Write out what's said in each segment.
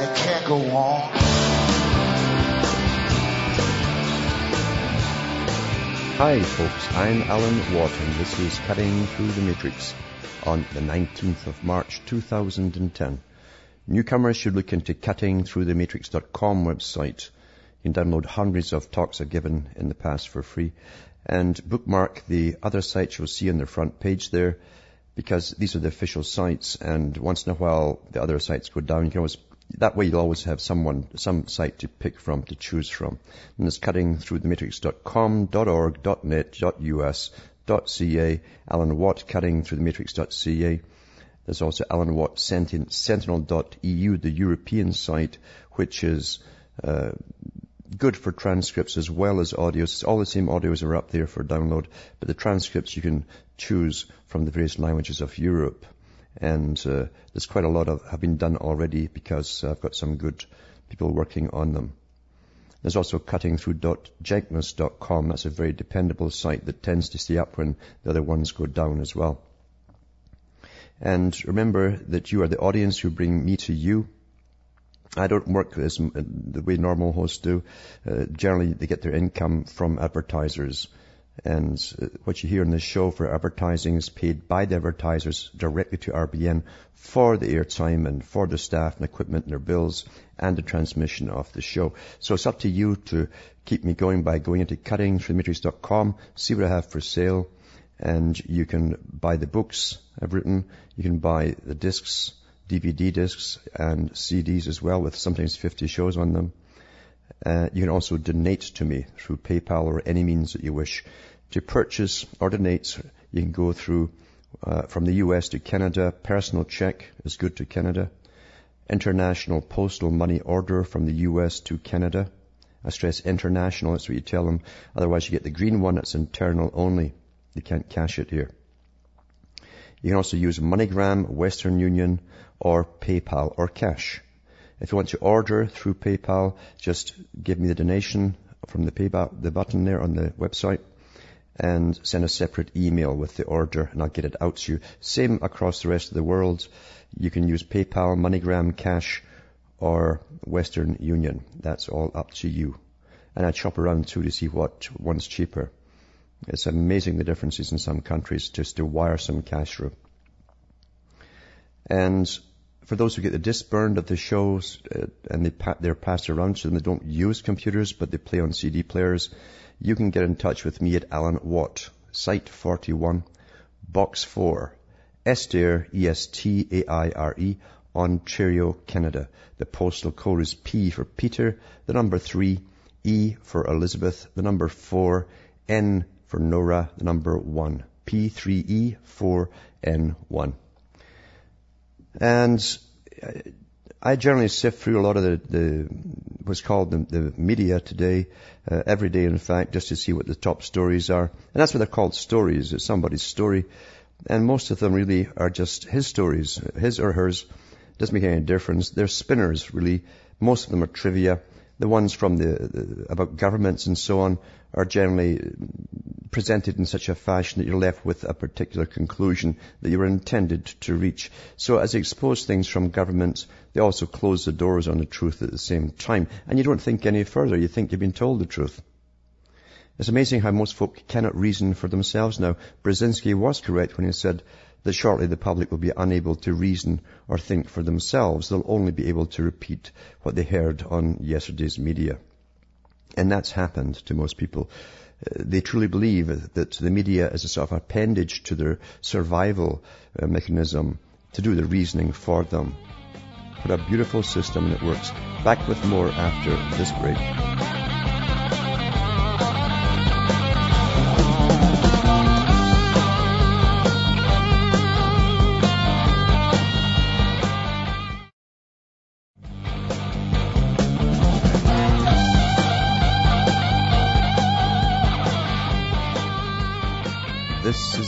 and it can't go on. Hi folks, I'm Alan Watt and this is Cutting Through the Matrix on the 19th of March 2010. Newcomers should look into cuttingthroughthematrix.com website. You can download hundreds of talks I've given in the past for free and bookmark the other sites you'll see on the front page there because these are the official sites and once in a while the other sites go down. You can always that way you'll always have someone, some site to pick from, to choose from. And it's cutting through the matrix.com, .org, .net, .us, .ca, Alan Watt, cutting through the matrix.ca. There's also Alan Watt Sentinel.eu, the European site, which is uh, good for transcripts as well as audios. All the same audios are up there for download, but the transcripts you can choose from the various languages of Europe and uh, there's quite a lot of have been done already because I've got some good people working on them. There's also cuttingthrough.jenkins.com. That's a very dependable site that tends to stay up when the other ones go down as well. And remember that you are the audience who bring me to you. I don't work as the way normal hosts do. Uh, generally, they get their income from advertisers. And uh, what you hear in this show for advertising is paid by the advertisers directly to RBN for the airtime and for the staff and equipment and their bills and the transmission of the show. So it's up to you to keep me going by going into cuttingthroughthematrix.com, see what I have for sale, and you can buy the books I've written, you can buy the discs, DVD discs and CDs as well with sometimes 50 shows on them. Uh, you can also donate to me through PayPal or any means that you wish. To purchase or donate, you can go through uh, from the US to Canada. Personal check is good to Canada. International postal money order from the US to Canada. I stress international, that's what you tell them. Otherwise you get the green one, that's internal only. You can't cash it here. You can also use MoneyGram, Western Union, or PayPal, or cash. If you want to order through PayPal, just give me the donation from the PayPal, the button there on the website and send a separate email with the order and I'll get it out to you. Same across the rest of the world. You can use PayPal, MoneyGram, Cash, or Western Union. That's all up to you. And I shop around too to see what one's cheaper. It's amazing the differences in some countries just to wire some cash through. And for those who get the disc burned of the shows uh, and they pa- they're passed around so they don't use computers, but they play on CD players, you can get in touch with me at Alan Watt, Site 41, Box 4, Estaire, E-S-T-A-I-R-E, Ontario, Canada. The postal code is P for Peter, the number 3, E for Elizabeth, the number 4, N for Nora, the number 1. P3E4N1. And I generally sift through a lot of the, the what's called the, the media today, uh, every day in fact, just to see what the top stories are. And that's what they're called stories. It's somebody's story. And most of them really are just his stories, his or hers. Doesn't make any difference. They're spinners, really. Most of them are trivia. The ones from the, the about governments and so on are generally presented in such a fashion that you're left with a particular conclusion that you were intended to reach. So as they expose things from governments, they also close the doors on the truth at the same time. And you don't think any further. You think you've been told the truth. It's amazing how most folk cannot reason for themselves now. Brzezinski was correct when he said that shortly the public will be unable to reason or think for themselves. They'll only be able to repeat what they heard on yesterday's media. And that's happened to most people. Uh, they truly believe that the media is a sort of appendage to their survival uh, mechanism to do the reasoning for them. What a beautiful system that works. Back with more after this break.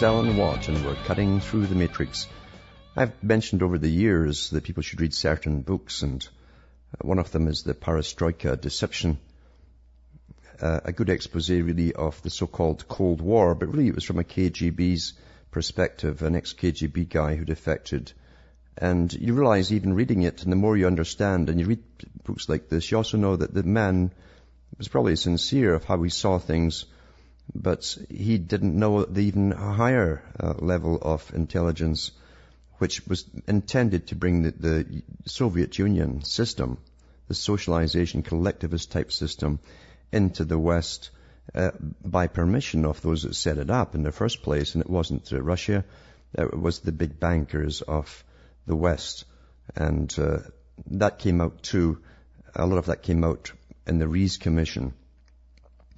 Is Alan Watt and we're cutting through the matrix. I've mentioned over the years that people should read certain books and one of them is the Perestroika Deception. Uh, a good expose really of the so-called Cold War, but really it was from a KGB's perspective, an ex-KGB guy who defected. And you realize even reading it, and the more you understand, and you read books like this, you also know that the man was probably sincere of how he saw things, but he didn't know the even higher uh, level of intelligence, which was intended to bring the, the Soviet Union system, the socialization, collectivist type system, into the West uh, by permission of those that set it up in the first place, and it wasn't uh, Russia, it was the big bankers of the West. And uh, that came out too, a lot of that came out in the Reece Commission.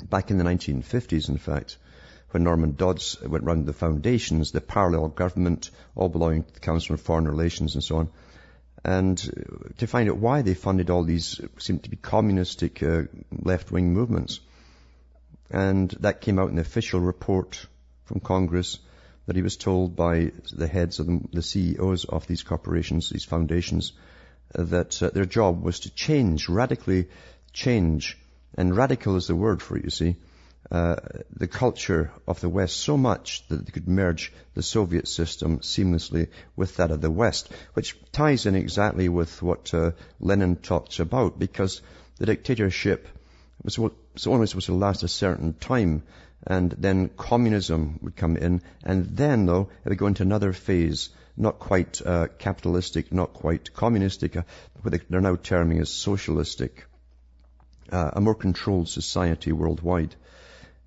Back in the 1950s, in fact, when Norman Dodds went round the foundations, the parallel government, all belonging to the Council on Foreign Relations and so on, and to find out why they funded all these seemed to be communistic uh, left-wing movements. And that came out in the official report from Congress that he was told by the heads of the, the CEOs of these corporations, these foundations, that uh, their job was to change, radically change, and radical is the word for it, you see, uh, the culture of the West so much that they could merge the Soviet system seamlessly with that of the West, which ties in exactly with what uh, Lenin talks about, because the dictatorship was, was only supposed to last a certain time, and then communism would come in, and then, though, it would go into another phase, not quite uh, capitalistic, not quite communistic, uh, what they're now terming as socialistic, uh, a more controlled society worldwide.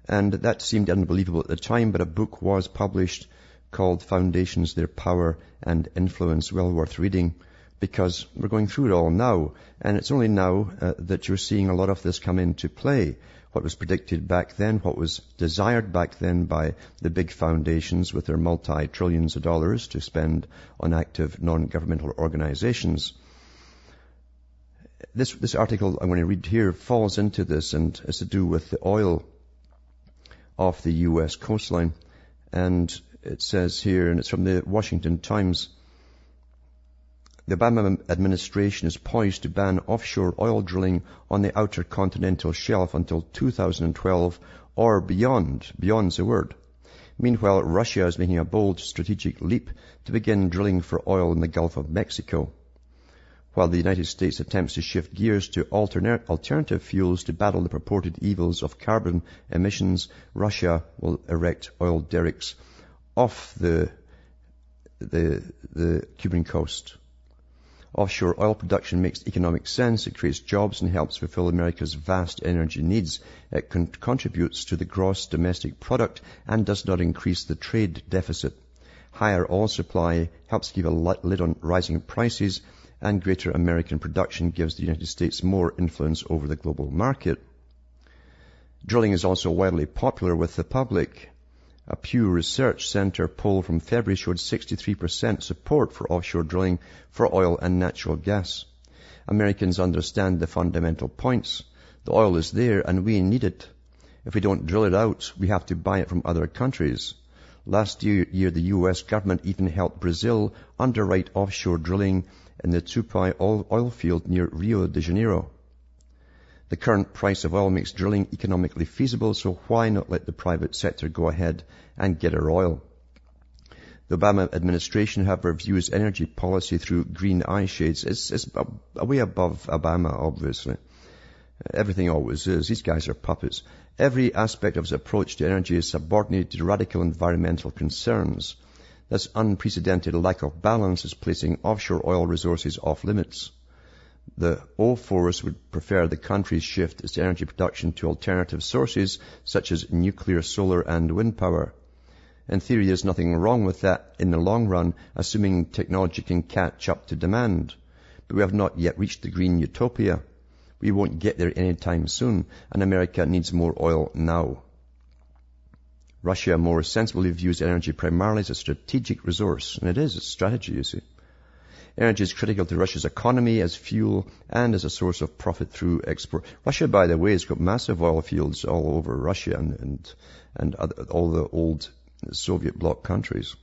And that seemed unbelievable at the time, but a book was published called Foundations, Their Power and Influence, well worth reading because we're going through it all now. And it's only now uh, that you're seeing a lot of this come into play. What was predicted back then, what was desired back then by the big foundations with their multi-trillions of dollars to spend on active non-governmental organizations. This, this article I'm going to read here falls into this and has to do with the oil off the U.S. coastline. And it says here, and it's from the Washington Times, the Obama administration is poised to ban offshore oil drilling on the outer continental shelf until 2012 or beyond. Beyond's the word. Meanwhile, Russia is making a bold strategic leap to begin drilling for oil in the Gulf of Mexico. While the United States attempts to shift gears to alternative fuels to battle the purported evils of carbon emissions, Russia will erect oil derricks off the, the, the Cuban coast. Offshore oil production makes economic sense. It creates jobs and helps fulfill America's vast energy needs. It con- contributes to the gross domestic product and does not increase the trade deficit. Higher oil supply helps keep a lid on rising prices and greater American production gives the United States more influence over the global market. Drilling is also widely popular with the public. A Pew Research Center poll from February showed 63% support for offshore drilling for oil and natural gas. Americans understand the fundamental points. The oil is there and we need it. If we don't drill it out, we have to buy it from other countries. Last year, the US government even helped Brazil underwrite offshore drilling in the Tupi oil field near Rio de Janeiro. The current price of oil makes drilling economically feasible, so why not let the private sector go ahead and get our oil? The Obama administration, however, views energy policy through green eye shades. It's, it's way above Obama, obviously. Everything always is. These guys are puppets. Every aspect of his approach to energy is subordinated to radical environmental concerns. This unprecedented lack of balance is placing offshore oil resources off limits. The O4s would prefer the country shift its energy production to alternative sources such as nuclear, solar and wind power. In theory, there's nothing wrong with that in the long run, assuming technology can catch up to demand. But we have not yet reached the green utopia. We won't get there anytime soon, and America needs more oil now. Russia more sensibly views energy primarily as a strategic resource, and it is, a strategy, you see. Energy is critical to Russia's economy as fuel and as a source of profit through export. Russia, by the way, has got massive oil fields all over Russia and, and, and other, all the old Soviet bloc countries.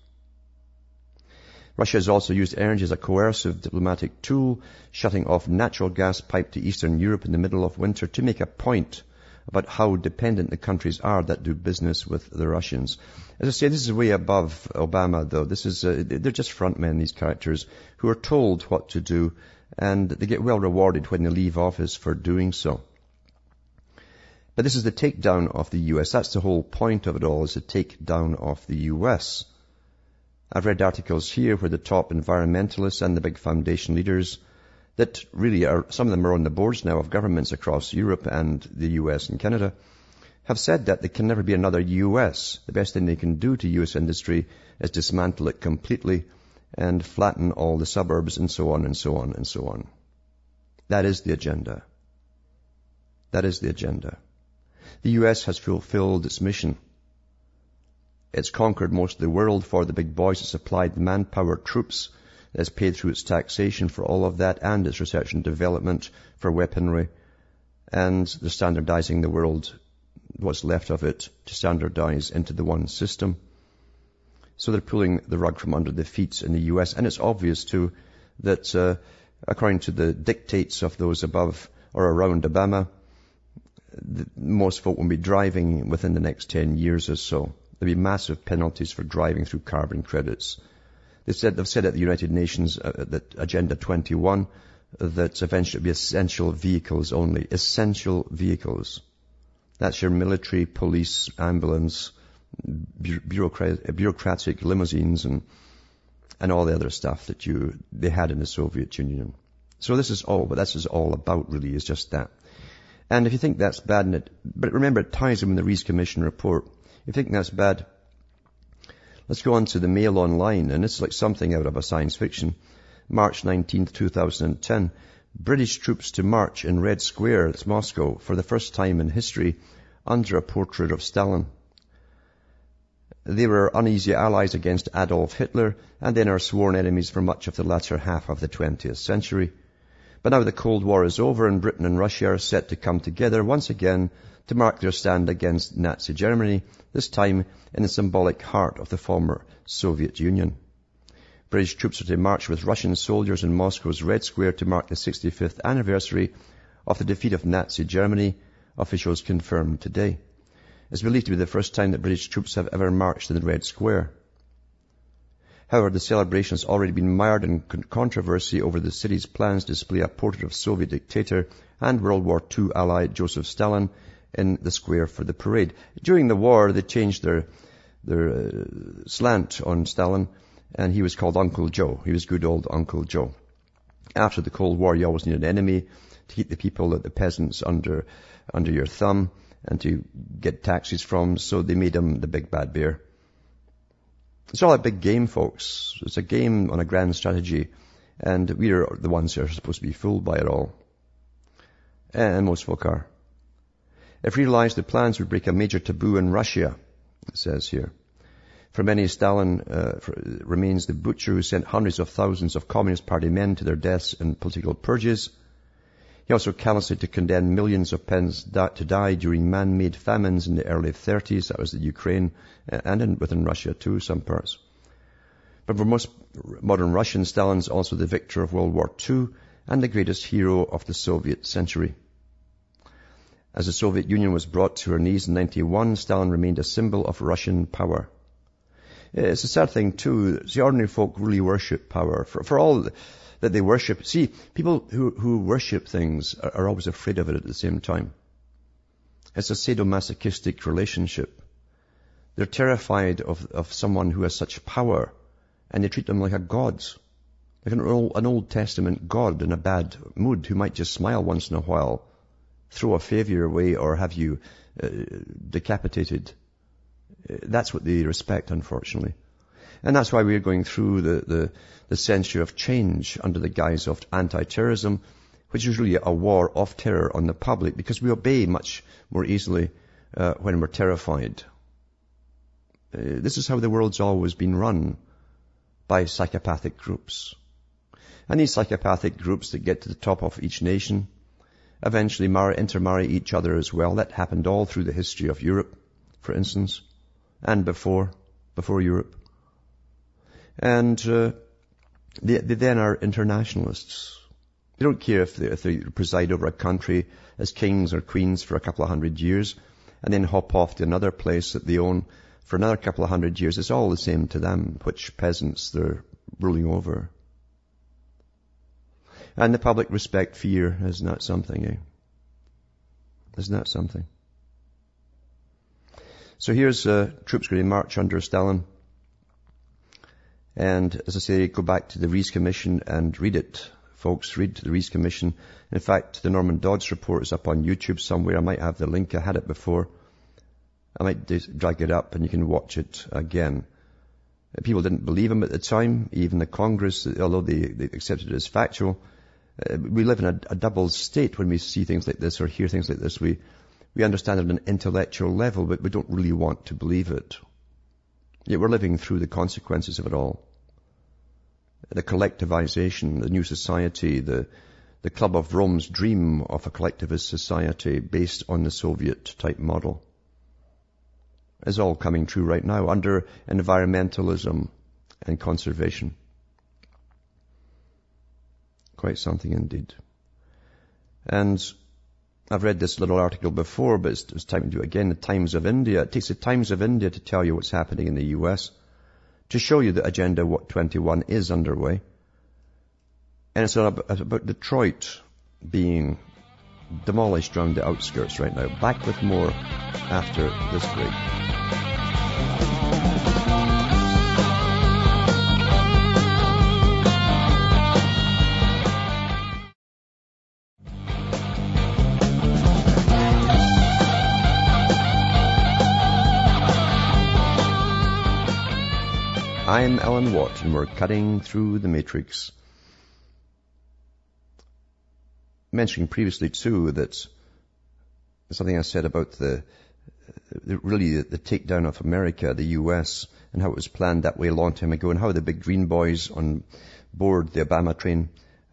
Russia has also used energy as a coercive diplomatic tool, shutting off natural gas pipe to Eastern Europe in the middle of winter to make a point about how dependent the countries are that do business with the Russians. As I say, this is way above Obama, though. This is uh, they're just frontmen, these characters, who are told what to do, and they get well rewarded when they leave office for doing so. But this is the takedown of the US. That's the whole point of it all, is the takedown of the US. I've read articles here where the top environmentalists and the big foundation leaders that really are, some of them are on the boards now of governments across Europe and the US and Canada, have said that there can never be another US. The best thing they can do to US industry is dismantle it completely and flatten all the suburbs and so on and so on and so on. That is the agenda. That is the agenda. The US has fulfilled its mission. It's conquered most of the world for the big boys. It's supplied manpower, troops. It's paid through its taxation for all of that and its research and development for weaponry. And they're standardizing the world, what's left of it, to standardize into the one system. So they're pulling the rug from under the feet in the US. And it's obvious too that, uh, according to the dictates of those above or around Obama, most folk will be driving within the next 10 years or so. There'll be massive penalties for driving through carbon credits. They said, they've said at the United Nations, uh, that Agenda 21, that eventually be essential vehicles only. Essential vehicles. That's your military, police, ambulance, bureaucratic, bureaucratic limousines and, and all the other stuff that you, they had in the Soviet Union. So this is all, what this is all about really is just that. And if you think that's bad, it, but remember it ties in with the Reece Commission report. If you think that's bad, let's go on to the Mail Online, and it's like something out of a science fiction. March 19, 2010. British troops to march in Red Square, it's Moscow, for the first time in history, under a portrait of Stalin. They were uneasy allies against Adolf Hitler, and then our sworn enemies for much of the latter half of the 20th century. But now the Cold War is over and Britain and Russia are set to come together once again to mark their stand against Nazi Germany, this time in the symbolic heart of the former Soviet Union. British troops are to march with Russian soldiers in Moscow's Red Square to mark the 65th anniversary of the defeat of Nazi Germany, officials confirmed today. It's believed to be the first time that British troops have ever marched in the Red Square. However, the celebration has already been mired in controversy over the city's plans to display a portrait of Soviet dictator and World War II ally Joseph Stalin in the square for the parade. During the war, they changed their their uh, slant on Stalin, and he was called Uncle Joe. He was good old Uncle Joe. After the Cold War, you always need an enemy to keep the people, the peasants, under under your thumb and to get taxes from. So they made him the big bad bear. It's all a big game, folks. It's a game on a grand strategy, and we're the ones who are supposed to be fooled by it all. And most folk are. If realized, the plans would break a major taboo in Russia, it says here. For many, Stalin uh, remains the butcher who sent hundreds of thousands of Communist Party men to their deaths in political purges he also callously to condemn millions of pens to die during man-made famines in the early 30s. That was the Ukraine uh, and in, within Russia too, some parts. But for most modern Russians, Stalin's also the victor of World War II and the greatest hero of the Soviet century. As the Soviet Union was brought to her knees in 91, Stalin remained a symbol of Russian power. It's a sad thing too. The ordinary folk really worship power. For, for all that they worship. See, people who, who worship things are, are always afraid of it at the same time. It's a sadomasochistic relationship. They're terrified of, of someone who has such power and they treat them like a god. Like an old, an Old Testament God in a bad mood who might just smile once in a while, throw a favor away or have you uh, decapitated. Uh, that's what they respect, unfortunately. And that's why we're going through the, the, the century of change under the guise of anti-terrorism, which is really a war of terror on the public because we obey much more easily uh, when we're terrified. Uh, this is how the world's always been run by psychopathic groups. And these psychopathic groups that get to the top of each nation eventually marry, intermarry each other as well. That happened all through the history of Europe, for instance, and before. before Europe. And uh, they, they then are internationalists. They don't care if they, if they preside over a country as kings or queens for a couple of hundred years and then hop off to another place that they own for another couple of hundred years. It's all the same to them, which peasants they're ruling over. And the public respect fear. Isn't something, eh? Isn't that something? So here's uh, troops going to march under Stalin. And as I say, go back to the Reece Commission and read it. Folks, read the Reece Commission. In fact, the Norman Dodds report is up on YouTube somewhere. I might have the link. I had it before. I might drag it up and you can watch it again. People didn't believe him at the time, even the Congress, although they, they accepted it as factual. We live in a, a, double state when we see things like this or hear things like this. We, we understand it at an intellectual level, but we don't really want to believe it. Yet we're living through the consequences of it all. The collectivization, the new society, the, the Club of Rome's dream of a collectivist society based on the Soviet type model is all coming true right now under environmentalism and conservation. Quite something indeed. And I've read this little article before, but it's, it's time to do it again. The Times of India. It takes the Times of India to tell you what's happening in the US, to show you that Agenda 21 is underway. And it's about, about Detroit being demolished around the outskirts right now. Back with more after this break. I'm Alan Watt and we're cutting through the matrix. Mentioning previously too that something I said about the, really the, the takedown of America, the US, and how it was planned that way a long time ago and how the big green boys on board the Obama train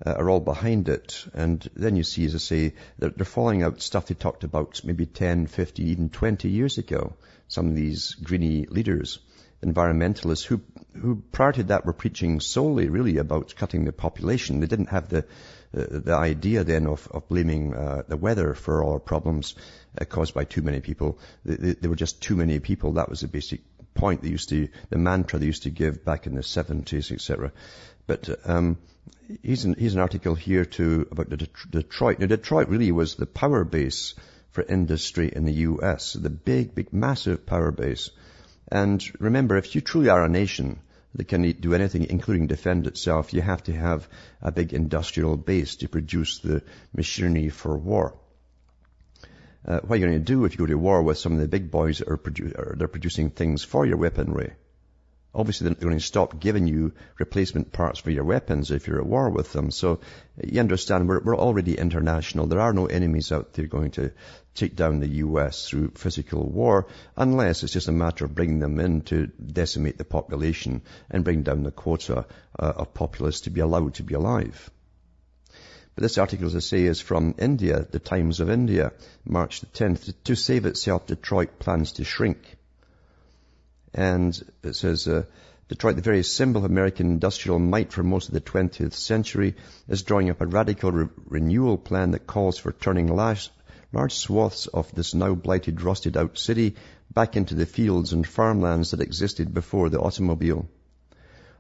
uh, are all behind it. And then you see, as I say, they're, they're following out stuff they talked about maybe 10, 50, even 20 years ago. Some of these greeny leaders environmentalists who, who prior to that were preaching solely really about cutting the population. They didn't have the, uh, the idea then of, of blaming uh, the weather for all our problems uh, caused by too many people. There were just too many people. That was the basic point they used to, the mantra they used to give back in the 70s, etc. But um, here's, an, here's an article here too about the Detroit. Now, Detroit really was the power base for industry in the U.S. The big, big, massive power base. And remember, if you truly are a nation that can do anything, including defend itself, you have to have a big industrial base to produce the machinery for war. Uh, what are you going to do if you go to war with some of the big boys that are, produ- they're producing things for your weaponry? Obviously, they're going to stop giving you replacement parts for your weapons if you're at war with them. So you understand we're, we're already international. There are no enemies out there going to take down the US through physical war unless it's just a matter of bringing them in to decimate the population and bring down the quota uh, of populace to be allowed to be alive. But this article, as I say, is from India, the Times of India, March the 10th. To save itself, Detroit plans to shrink. And it says, uh, Detroit, the very symbol of American industrial might for most of the 20th century, is drawing up a radical re- renewal plan that calls for turning large, large swaths of this now blighted, rusted out city back into the fields and farmlands that existed before the automobile.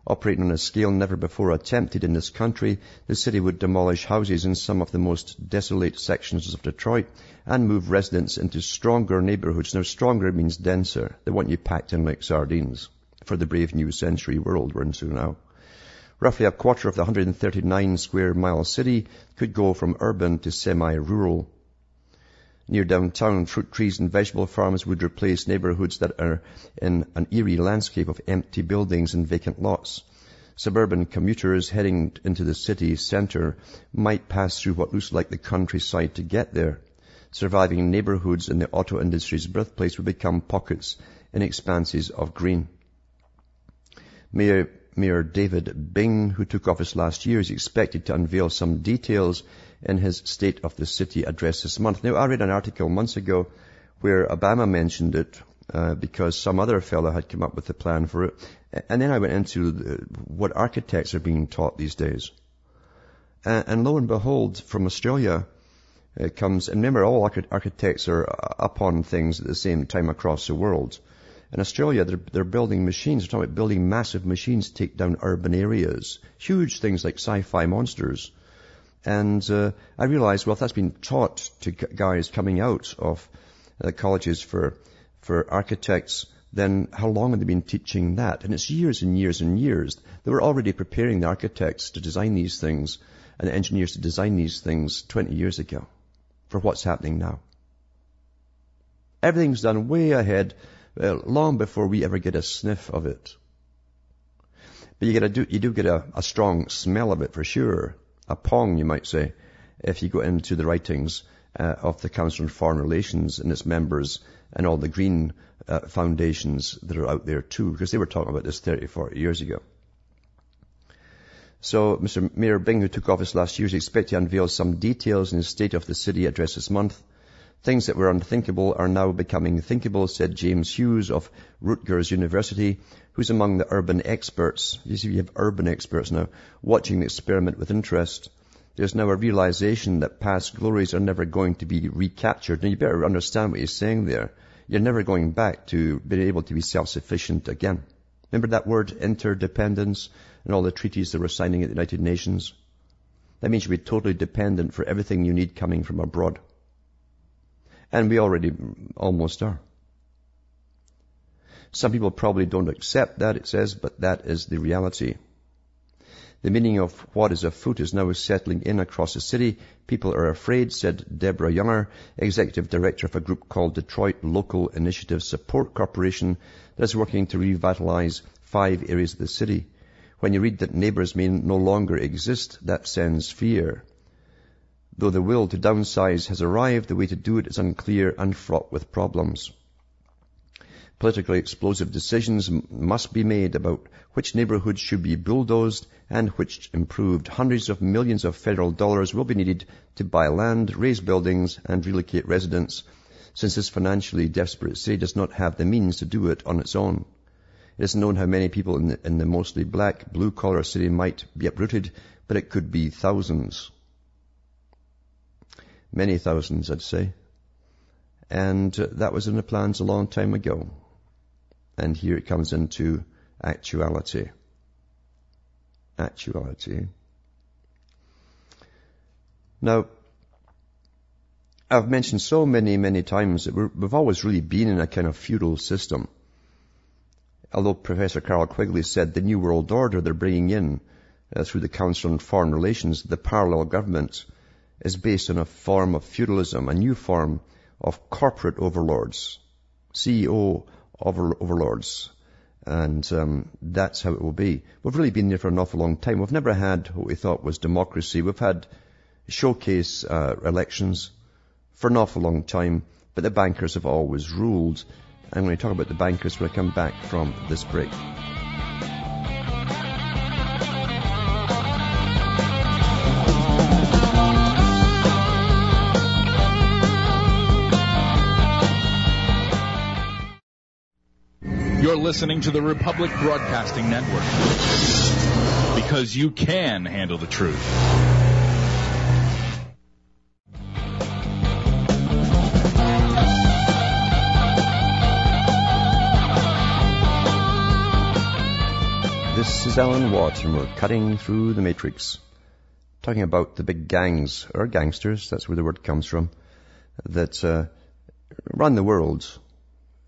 Operating on a scale never before attempted in this country, the city would demolish houses in some of the most desolate sections of Detroit and move residents into stronger neighborhoods. Now stronger means denser. They want you packed in like sardines for the brave new century world we're into now. Roughly a quarter of the 139 square mile city could go from urban to semi-rural. Near downtown, fruit trees and vegetable farms would replace neighborhoods that are in an eerie landscape of empty buildings and vacant lots. Suburban commuters heading into the city center might pass through what looks like the countryside to get there. Surviving neighborhoods in the auto industry's birthplace would become pockets in expanses of green. Mayor, Mayor David Bing, who took office last year, is expected to unveil some details in his State of the City address this month. Now, I read an article months ago where Obama mentioned it, uh, because some other fellow had come up with a plan for it. And then I went into what architects are being taught these days. And lo and behold, from Australia, it comes, and remember all architects are up on things at the same time across the world. In Australia, they're, they're building machines, they're talking about building massive machines to take down urban areas. Huge things like sci-fi monsters. And uh, I realized, well, if that's been taught to guys coming out of uh, colleges for, for architects, then how long have they been teaching that? And it's years and years and years. They were already preparing the architects to design these things and the engineers to design these things 20 years ago for what's happening now. Everything's done way ahead, uh, long before we ever get a sniff of it. But you, get a, you do get a, a strong smell of it for sure. A pong, you might say, if you go into the writings uh, of the Council on Foreign Relations and its members and all the green uh, foundations that are out there too, because they were talking about this 30, 40 years ago. So Mr. Mayor Bing, who took office last year, is expected to unveil some details in his State of the City address this month. Things that were unthinkable are now becoming thinkable, said James Hughes of Rutgers University, who's among the urban experts. You see, we have urban experts now watching the experiment with interest. There's now a realization that past glories are never going to be recaptured. And you better understand what he's saying there. You're never going back to being able to be self-sufficient again. Remember that word interdependence and all the treaties that we're signing at the United Nations? That means you'll be totally dependent for everything you need coming from abroad. And we already almost are. Some people probably don't accept that, it says, but that is the reality. The meaning of what is afoot is now settling in across the city. People are afraid, said Deborah Younger, executive director of a group called Detroit Local Initiative Support Corporation that is working to revitalize five areas of the city. When you read that neighbors may no longer exist, that sends fear. Though the will to downsize has arrived, the way to do it is unclear and fraught with problems. Politically explosive decisions must be made about which neighborhoods should be bulldozed and which improved. Hundreds of millions of federal dollars will be needed to buy land, raise buildings, and relocate residents, since this financially desperate city does not have the means to do it on its own. It is known how many people in the, in the mostly black, blue-collar city might be uprooted, but it could be thousands. Many thousands, I'd say. And uh, that was in the plans a long time ago. And here it comes into actuality. Actuality. Now, I've mentioned so many, many times that we have always really been in a kind of feudal system. Although Professor Carroll Quigley said the New World Order they're bringing in uh, through the Council on Foreign Relations, the parallel government, is based on a form of feudalism, a new form of corporate overlords, CEO over, overlords. And um, that's how it will be. We've really been there for an awful long time. We've never had what we thought was democracy. We've had showcase uh, elections for an awful long time, but the bankers have always ruled. And going to talk about the bankers when I come back from this break. You're listening to the Republic Broadcasting Network. Because you can handle the truth. This is Alan Watt, and we're cutting through the matrix. Talking about the big gangs, or gangsters, that's where the word comes from, that uh, run the world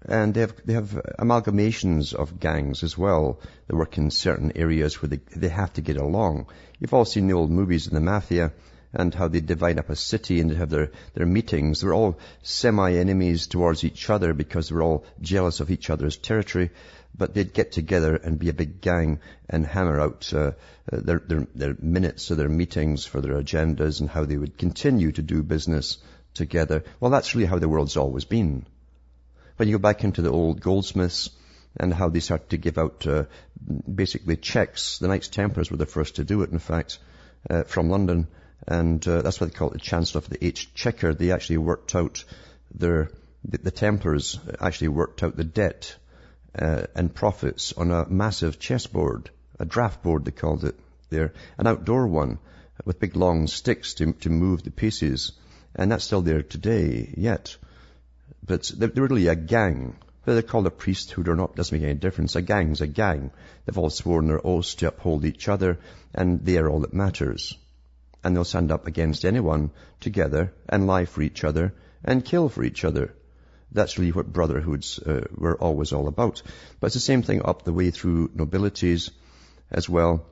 and they have, they have amalgamations of gangs as well that work in certain areas where they, they have to get along. You've all seen the old movies in the mafia and how they divide up a city and they have their, their meetings. They're all semi-enemies towards each other because they're all jealous of each other's territory. But they'd get together and be a big gang and hammer out uh, their, their, their minutes of their meetings for their agendas and how they would continue to do business together. Well, that's really how the world's always been. When you go back into the old goldsmiths and how they started to give out uh, basically checks, the Knights Templars were the first to do it, in fact, uh, from London. And uh, that's why they call it the Chancellor of the Exchequer. They actually worked out their the, the Templars actually worked out the debt uh, and profits on a massive chessboard, a draft board they called it there, an outdoor one with big long sticks to, to move the pieces. And that's still there today yet. But they're, really a gang. Whether they're called a priesthood or not doesn't make any difference. A gang's a gang. They've all sworn their oaths to uphold each other and they are all that matters. And they'll stand up against anyone together and lie for each other and kill for each other. That's really what brotherhoods uh, were always all about. But it's the same thing up the way through nobilities as well,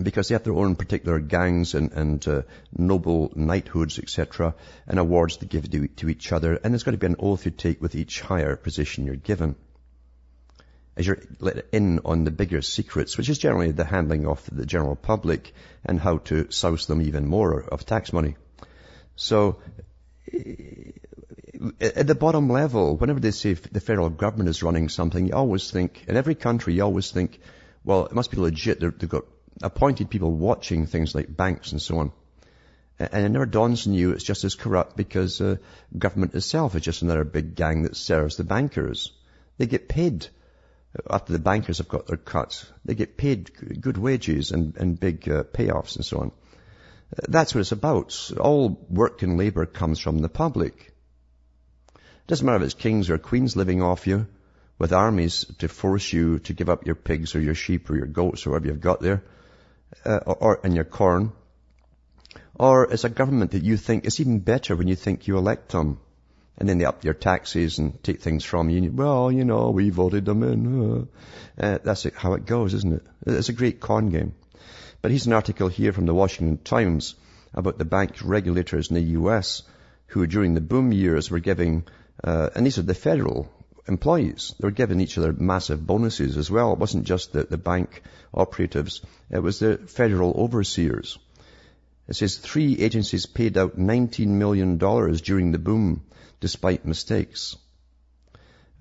because they have their own particular gangs and, and uh, noble knighthoods, etc., and awards they give to, to each other. And there's got to be an oath you take with each higher position you're given. As you're let in on the bigger secrets, which is generally the handling of the general public and how to souse them even more of tax money. So at the bottom level, whenever they say the federal government is running something, you always think, in every country, you always think, well, it must be legit. they have got appointed people watching things like banks and so on. And it never dawns on you it's just as corrupt because uh, government itself is just another big gang that serves the bankers. They get paid after the bankers have got their cuts. They get paid good wages and, and big uh, payoffs and so on. That's what it's about. All work and labor comes from the public. Doesn't matter if it's kings or queens living off you with armies to force you to give up your pigs or your sheep or your goats or whatever you've got there, uh, or, or and your corn. Or it's a government that you think is even better when you think you elect them. And then they up your taxes and take things from you. well, you know, we voted them in. Uh, that's how it goes, isn't it? It's a great con game. But here's an article here from the Washington Times about the bank regulators in the US who during the boom years were giving uh, and these are the federal employees. They were given each other massive bonuses as well. It wasn't just the, the bank operatives. It was the federal overseers. It says three agencies paid out $19 million during the boom despite mistakes.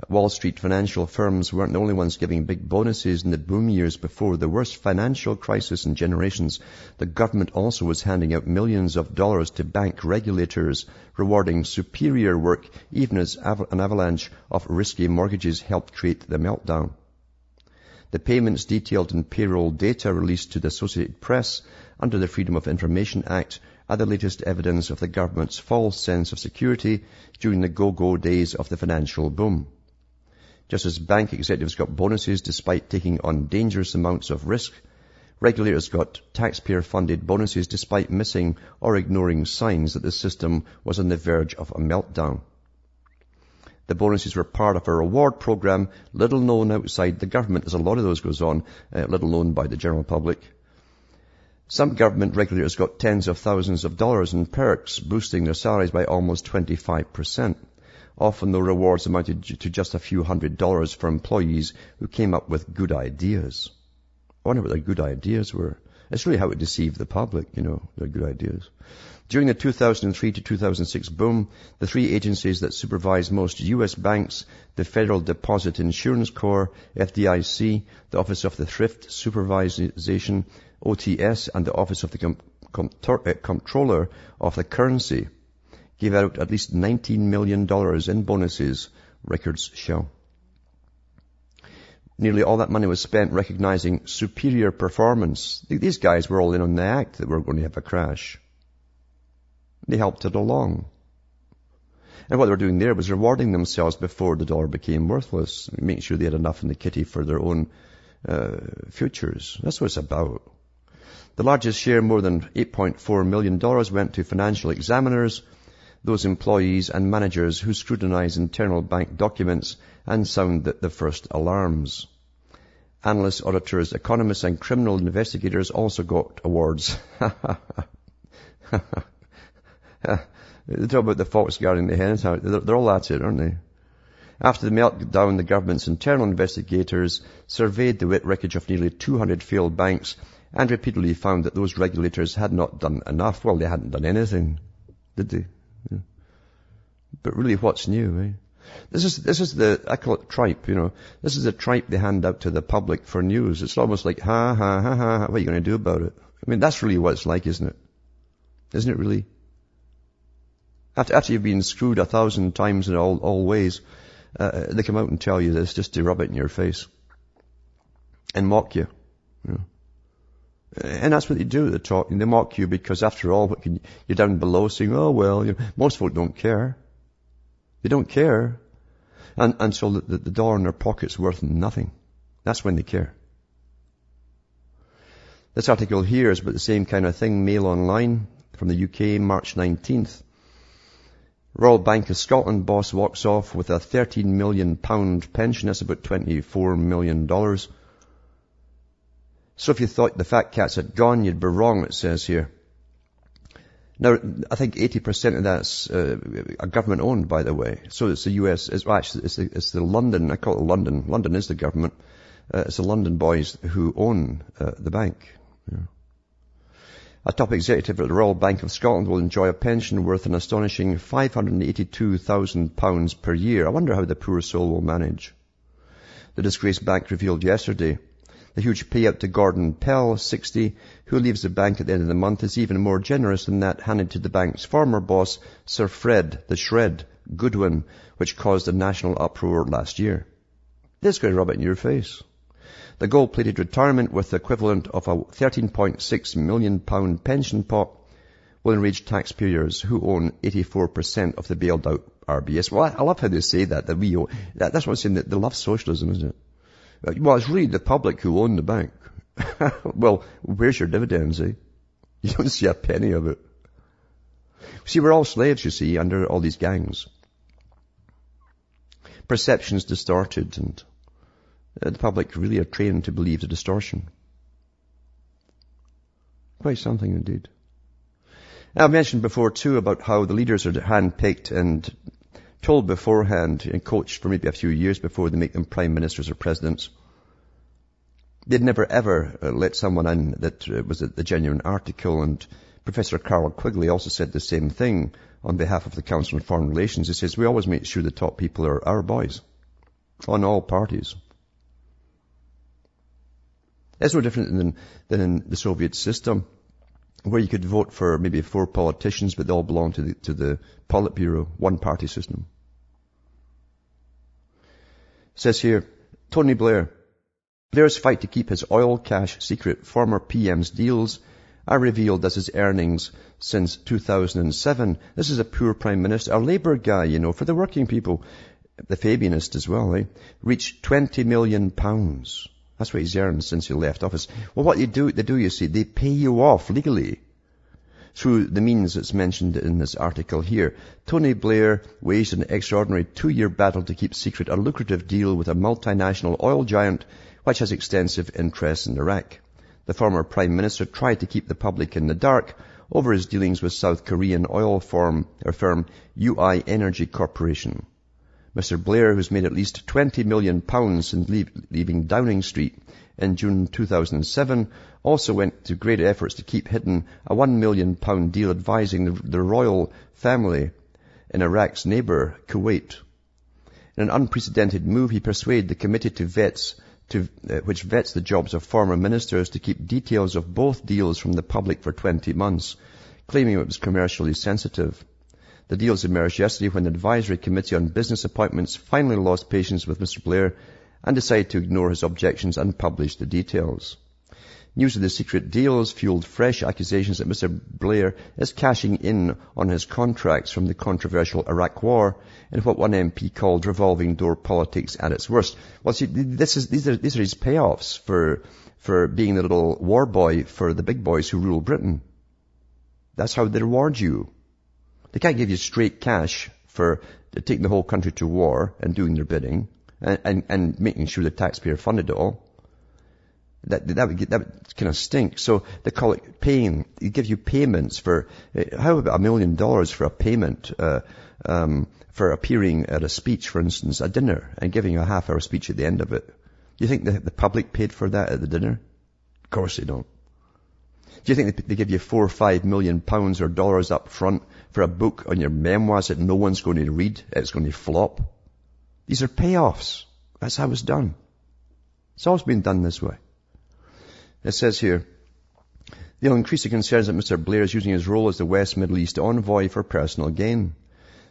Wall Street financial firms weren't the only ones giving big bonuses in the boom years before the worst financial crisis in generations. The government also was handing out millions of dollars to bank regulators, rewarding superior work even as an avalanche of risky mortgages helped create the meltdown. The payments detailed in payroll data released to the Associated Press under the Freedom of Information Act are the latest evidence of the government's false sense of security during the go-go days of the financial boom. Just as bank executives got bonuses despite taking on dangerous amounts of risk, regulators got taxpayer-funded bonuses despite missing or ignoring signs that the system was on the verge of a meltdown. The bonuses were part of a reward program, little known outside the government, as a lot of those goes on, uh, little known by the general public. Some government regulators got tens of thousands of dollars in perks, boosting their salaries by almost 25%. Often the rewards amounted to just a few hundred dollars for employees who came up with good ideas. I wonder what their good ideas were. It's really how it deceived the public, you know, their good ideas. During the 2003 to 2006 boom, the three agencies that supervise most U.S. banks, the Federal Deposit Insurance Corps, FDIC, the Office of the Thrift Supervisation, OTS, and the Office of the Com- Com- uh, Comptroller of the Currency, gave out at least $19 million in bonuses, records show. Nearly all that money was spent recognizing superior performance. These guys were all in on the act that we we're going to have a crash. They helped it along. And what they were doing there was rewarding themselves before the dollar became worthless, making sure they had enough in the kitty for their own uh, futures. That's what it's about. The largest share, more than $8.4 million, went to financial examiners, those employees and managers who scrutinize internal bank documents and sound the first alarms. Analysts, auditors, economists and criminal investigators also got awards. they talk about the fox guarding the hens. They're all at it, aren't they? After the meltdown, the government's internal investigators surveyed the wet wreckage of nearly 200 failed banks and repeatedly found that those regulators had not done enough. Well, they hadn't done anything, did they? But really, what's new, eh? This is, this is the, I call it tripe, you know. This is the tripe they hand out to the public for news. It's almost like, ha, ha, ha, ha, what are you going to do about it? I mean, that's really what it's like, isn't it? Isn't it really? After, after you've been screwed a thousand times in all, all ways, uh, they come out and tell you this just to rub it in your face. And mock you. you know. And that's what they do at the top. They mock you because after all, can, you're down below saying, oh well, you know, most folk don't care. They don't care. And, and so the, the dollar in their pocket's worth nothing. That's when they care. This article here is about the same kind of thing, Mail Online from the UK, March 19th. Royal Bank of Scotland boss walks off with a 13 million pound pension. That's about 24 million dollars. So if you thought the fat cats had gone, you'd be wrong, it says here. Now, I think 80% of that's uh, government owned, by the way. So it's the US, it's, well, actually, it's the, it's the London, I call it London. London is the government. Uh, it's the London boys who own uh, the bank. Yeah. A top executive at the Royal Bank of Scotland will enjoy a pension worth an astonishing £582,000 per year. I wonder how the poor soul will manage. The disgraced bank revealed yesterday the huge payout to Gordon Pell, 60, who leaves the bank at the end of the month, is even more generous than that handed to the bank's former boss, Sir Fred, the Shred, Goodwin, which caused a national uproar last year. This to rub it in your face. The gold-plated retirement with the equivalent of a £13.6 million pension pot will enrage taxpayers who own 84% of the bailed out RBS. Well, I love how they say that, that we own, that, that's what I'm saying, that they love socialism, isn't it? Well, it's really the public who own the bank. well, where's your dividends, eh? You don't see a penny of it. See, we're all slaves, you see, under all these gangs. Perceptions distorted and uh, the public really are trained to believe the distortion. Quite something indeed. I've mentioned before too about how the leaders are hand-picked and told beforehand and coached for maybe a few years before they make them prime ministers or presidents. They'd never ever uh, let someone in that uh, was a, genuine article and Professor Carroll Quigley also said the same thing on behalf of the Council on Foreign Relations. He says, we always make sure the top people are our boys on all parties. It's no different than, than in the Soviet system, where you could vote for maybe four politicians, but they all belong to the, to the Politburo, one party system. It says here, Tony Blair. Blair's fight to keep his oil cash secret. Former PM's deals are revealed as his earnings since 2007. This is a poor prime minister, a Labour guy, you know, for the working people, the Fabianist as well, eh? Reached 20 million pounds. That's what he's earned since he left office. Well, what you do, they do, you see, they pay you off legally through the means that's mentioned in this article here. Tony Blair waged an extraordinary two-year battle to keep secret a lucrative deal with a multinational oil giant which has extensive interests in Iraq. The former Prime Minister tried to keep the public in the dark over his dealings with South Korean oil firm, firm UI Energy Corporation. Mr. Blair, who's made at least 20 million pounds since leave, leaving Downing Street in June 2007, also went to great efforts to keep hidden a 1 million pound deal advising the, the royal family in Iraq's neighbour, Kuwait. In an unprecedented move, he persuaded the committee to vets to, uh, which vets the jobs of former ministers to keep details of both deals from the public for 20 months, claiming it was commercially sensitive. The deals emerged yesterday when the Advisory Committee on Business Appointments finally lost patience with Mr Blair and decided to ignore his objections and publish the details. News of the secret deals fueled fresh accusations that Mr Blair is cashing in on his contracts from the controversial Iraq war in what one MP called revolving door politics at its worst. Well, see, this is, these, are, these are his payoffs for, for being the little war boy for the big boys who rule Britain. That's how they reward you. They can't give you straight cash for taking the whole country to war and doing their bidding and, and, and making sure the taxpayer funded it all. That, that would, that would kind of stink. So they call it paying. They give you payments for, uh, how about a million dollars for a payment, uh, um, for appearing at a speech, for instance, a dinner, and giving a half hour speech at the end of it. Do you think the, the public paid for that at the dinner? Of course they don't. Do you think they give you four or five million pounds or dollars up front for a book on your memoirs that no one's going to read? It's going to flop. These are payoffs. That's how it's done. It's always been done this way. It says here, they'll increase concerns that Mr. Blair is using his role as the West Middle East envoy for personal gain.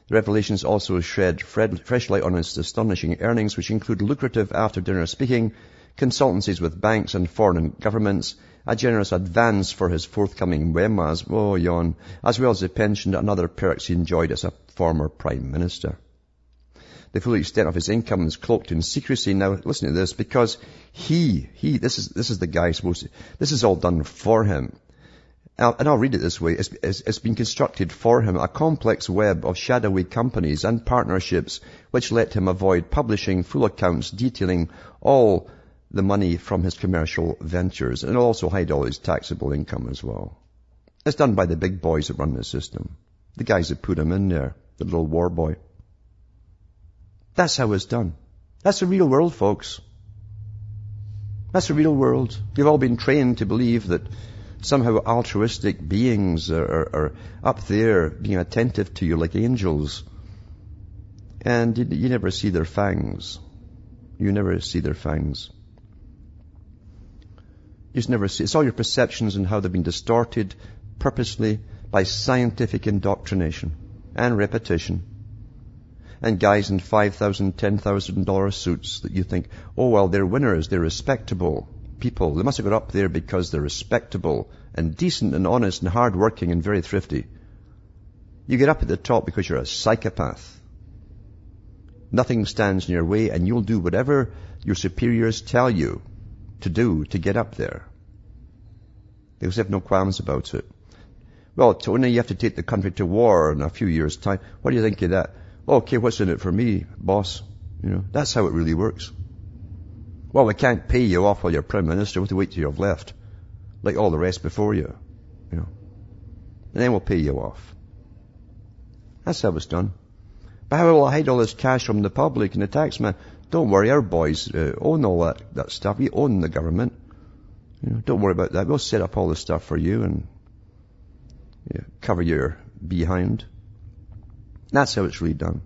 The revelations also shed fresh light on his astonishing earnings, which include lucrative after-dinner speaking, consultancies with banks and foreign governments, a generous advance for his forthcoming memoirs, oh yawn, as well as a pension and other perks he enjoyed as a former prime minister. The full extent of his income is cloaked in secrecy. Now, listen to this, because he, he, this is, this is the guy supposed to, this is all done for him. And I'll read it this way. It's, it's, it's been constructed for him a complex web of shadowy companies and partnerships which let him avoid publishing full accounts detailing all the money from his commercial ventures and also hide all his taxable income as well. It's done by the big boys that run the system. The guys that put him in there. The little war boy. That's how it's done. That's the real world, folks. That's the real world. You've all been trained to believe that somehow altruistic beings are, are, are up there being attentive to you like angels. And you, you never see their fangs. You never see their fangs. You never. It's all your perceptions and how they've been distorted purposely by scientific indoctrination and repetition and guys in $5,000, $10,000 suits that you think, oh well, they're winners, they're respectable people. They must have got up there because they're respectable and decent and honest and hardworking and very thrifty. You get up at the top because you're a psychopath. Nothing stands in your way and you'll do whatever your superiors tell you to do to get up there. They have no qualms about it. Well, Tony, you have to take the country to war in a few years' time. What do you think of that? Okay, what's in it for me, boss? You know, that's how it really works. Well, we can't pay you off while you're Prime Minister. We have to wait till you've left. Like all the rest before you. You know. And then we'll pay you off. That's how it's done. But how will I hide all this cash from the public and the taxman? Don't worry, our boys uh, own all that, that stuff. We own the government. You know, don't worry about that. We'll set up all the stuff for you and cover your behind. That's how it's really done.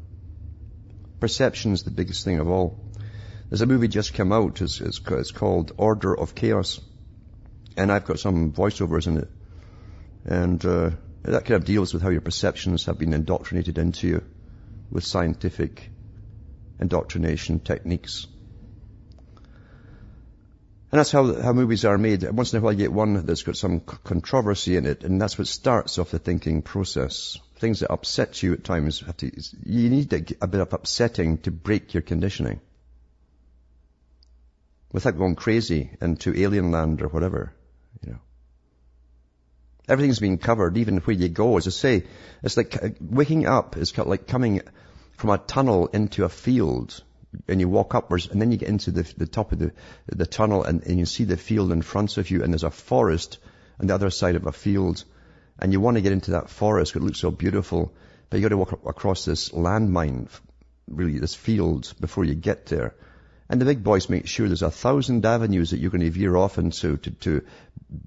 Perception is the biggest thing of all. There's a movie just come out. It's, it's, it's called Order of Chaos. And I've got some voiceovers in it. And uh, that kind of deals with how your perceptions have been indoctrinated into you with scientific indoctrination techniques. And that's how, how movies are made. Once in a while you get one that's got some controversy in it, and that's what starts off the thinking process. Things that upset you at times have to, you need a bit of upsetting to break your conditioning. Without going crazy into alien land or whatever, you know. Everything's been covered, even where you go. As I say, it's like uh, waking up is like coming from a tunnel into a field and you walk upwards and then you get into the, the top of the, the tunnel and, and you see the field in front of you and there's a forest on the other side of a field and you want to get into that forest because it looks so beautiful, but you got to walk across this landmine, really this field before you get there. And the big boys make sure there's a thousand avenues that you're going to veer off into to, to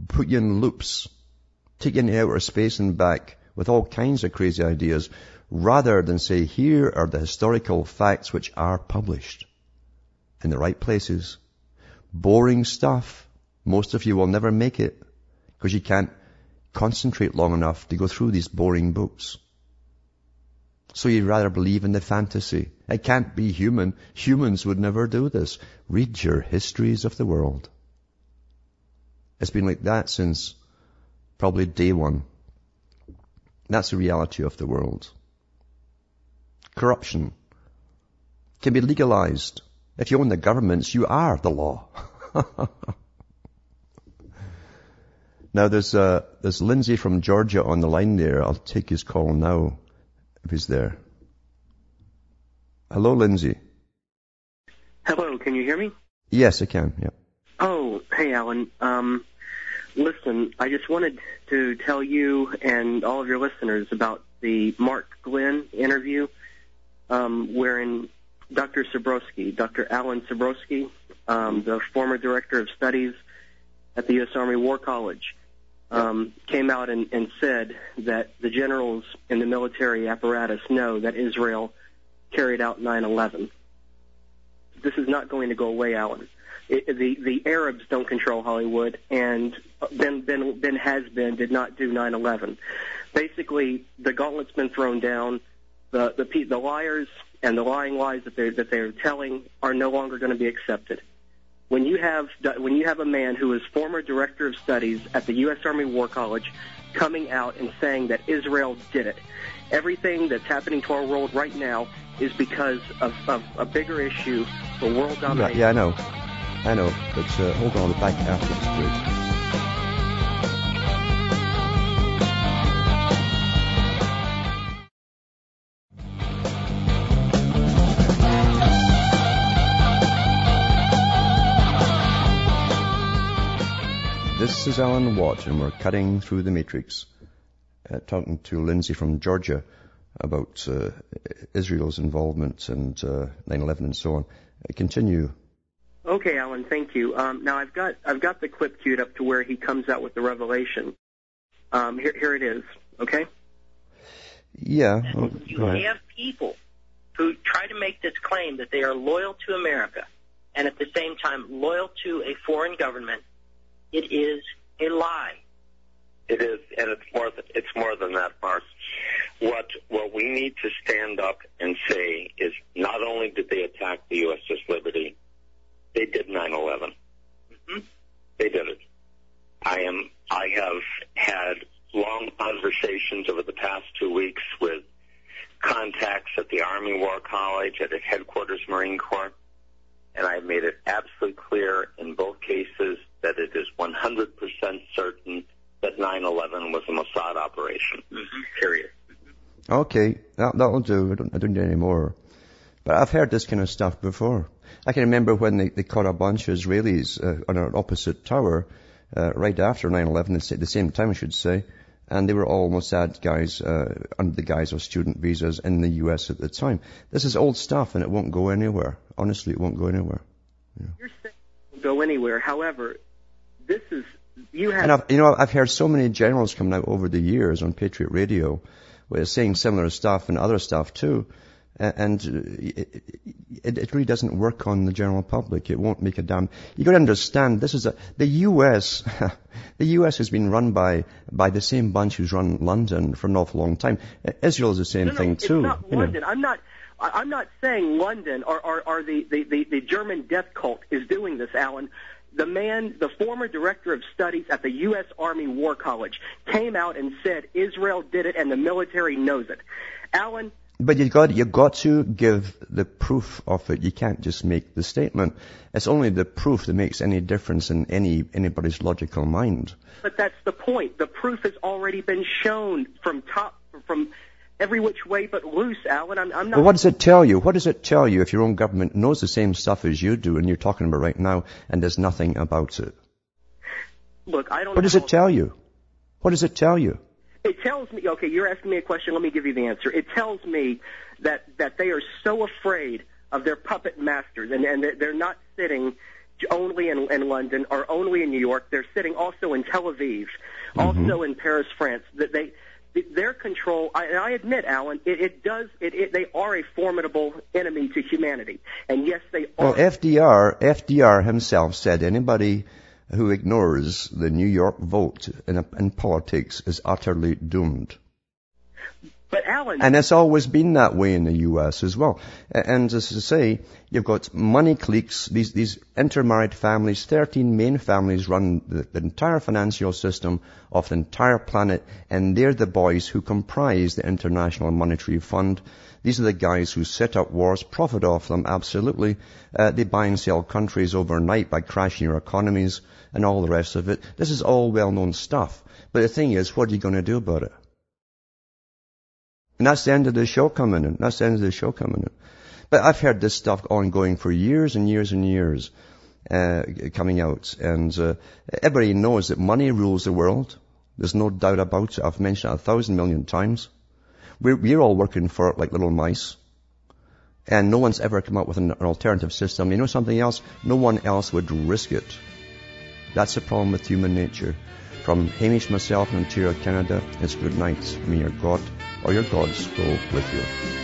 put you in loops, take you into outer space and back with all kinds of crazy ideas rather than say, here are the historical facts which are published in the right places. Boring stuff. Most of you will never make it because you can't concentrate long enough to go through these boring books. So you'd rather believe in the fantasy. It can't be human. Humans would never do this. Read your histories of the world. It's been like that since probably day one. That's the reality of the world corruption can be legalized. If you own the governments, you are the law. now there's, uh, there's Lindsay from Georgia on the line there. I'll take his call now if he's there. Hello, Lindsay. Hello, can you hear me? Yes, I can, yeah. Oh, hey, Alan. Um, listen, I just wanted to tell you and all of your listeners about the Mark Glenn interview um, wherein Dr. Sabrosky, Dr. Alan Sabrosky, um, the former director of studies at the U.S. Army War College, um, came out and, and said that the generals in the military apparatus know that Israel carried out 9/11. This is not going to go away, Alan. It, the the Arabs don't control Hollywood, and Ben Ben Ben has been did not do 9/11. Basically, the gauntlet's been thrown down the the the liars and the lying lies that they that they're telling are no longer going to be accepted. When you have when you have a man who is former director of studies at the U.S. Army War College coming out and saying that Israel did it, everything that's happening to our world right now is because of, of a bigger issue for world domination. Yeah, I know, I know, but uh, hold on, the back after this break. This is Alan Watt, and we're cutting through the matrix, uh, talking to Lindsay from Georgia about uh, Israel's involvement and uh, 9/11 and so on. Uh, continue. Okay, Alan. Thank you. Um, now I've got I've got the clip queued up to where he comes out with the revelation. Um, here, here it is. Okay. Yeah. Well, you have people who try to make this claim that they are loyal to America and at the same time loyal to a foreign government it is a lie. It is, and it's more. Than, it's more than that, Mark. What what we need to stand up and say is not only did they attack the USS Liberty, they did 9/11. Mm-hmm. They did it. I am. I have had long conversations over the past two weeks with contacts at the Army War College, at the headquarters Marine Corps, and I've made it absolutely clear in both cases that it is 100% certain that 9/11 was a Mossad operation. Mm-hmm. Period. Okay, that, that'll do. I don't, I don't need any more. But I've heard this kind of stuff before. I can remember when they, they caught a bunch of Israelis uh, on an opposite tower uh, right after 9/11, at the same time, I should say, and they were all Mossad guys uh, under the guise of student visas in the U.S. at the time. This is old stuff, and it won't go anywhere. Honestly, it won't go anywhere. Yeah. You're saying it won't go anywhere. However, this is you have. And I've, you know, I've heard so many generals coming out over the years on Patriot Radio, saying similar stuff and other stuff too. And uh, it, it, it, really doesn't work on the general public. It won't make a damn. You got to understand. This is a the U.S. the U.S. has been run by by the same bunch who's run London for an awful long time. Israel is the same no, no, thing it's too. Not London. Know. I'm not. I'm not saying London or, or, or the, the, the, the German death cult is doing this, Alan the man, the former director of studies at the U.S. Army War College, came out and said Israel did it and the military knows it. Alan. But you got you got to give the proof of it. You can't just make the statement. It's only the proof that makes any difference in any anybody's logical mind. But that's the point. The proof has already been shown from top from every which way but loose, Alan. I'm, I'm not. Well, what does it tell you? What does it tell you if your own government knows the same stuff as you do and you're talking about right now and there's nothing about it? Look, I don't. What does it tell you? What does it tell you? It tells me. Okay, you're asking me a question. Let me give you the answer. It tells me that that they are so afraid of their puppet masters, and and they're not sitting only in, in London or only in New York. They're sitting also in Tel Aviv, mm-hmm. also in Paris, France. That they their control, I, I admit, Alan, it, it does, it, it, they are a formidable enemy to humanity. And yes, they are. Well, FDR, FDR himself said anybody who ignores the New York vote in, in politics is utterly doomed. But Alan. And it's always been that way in the US as well. And as I say, you've got money cliques, these, these intermarried families, 13 main families run the, the entire financial system of the entire planet, and they're the boys who comprise the International Monetary Fund. These are the guys who set up wars, profit off them, absolutely. Uh, they buy and sell countries overnight by crashing your economies and all the rest of it. This is all well-known stuff. But the thing is, what are you going to do about it? And that's the end of the show coming in. That's the end of the show coming in. But I've heard this stuff ongoing for years and years and years, uh, coming out. And uh, everybody knows that money rules the world. There's no doubt about it. I've mentioned it a thousand million times. We're, we're all working for it like little mice. And no one's ever come up with an, an alternative system. You know something else? No one else would risk it. That's the problem with human nature. From Hamish myself in Ontario, Canada, it's good night. May your God or your gods go with you.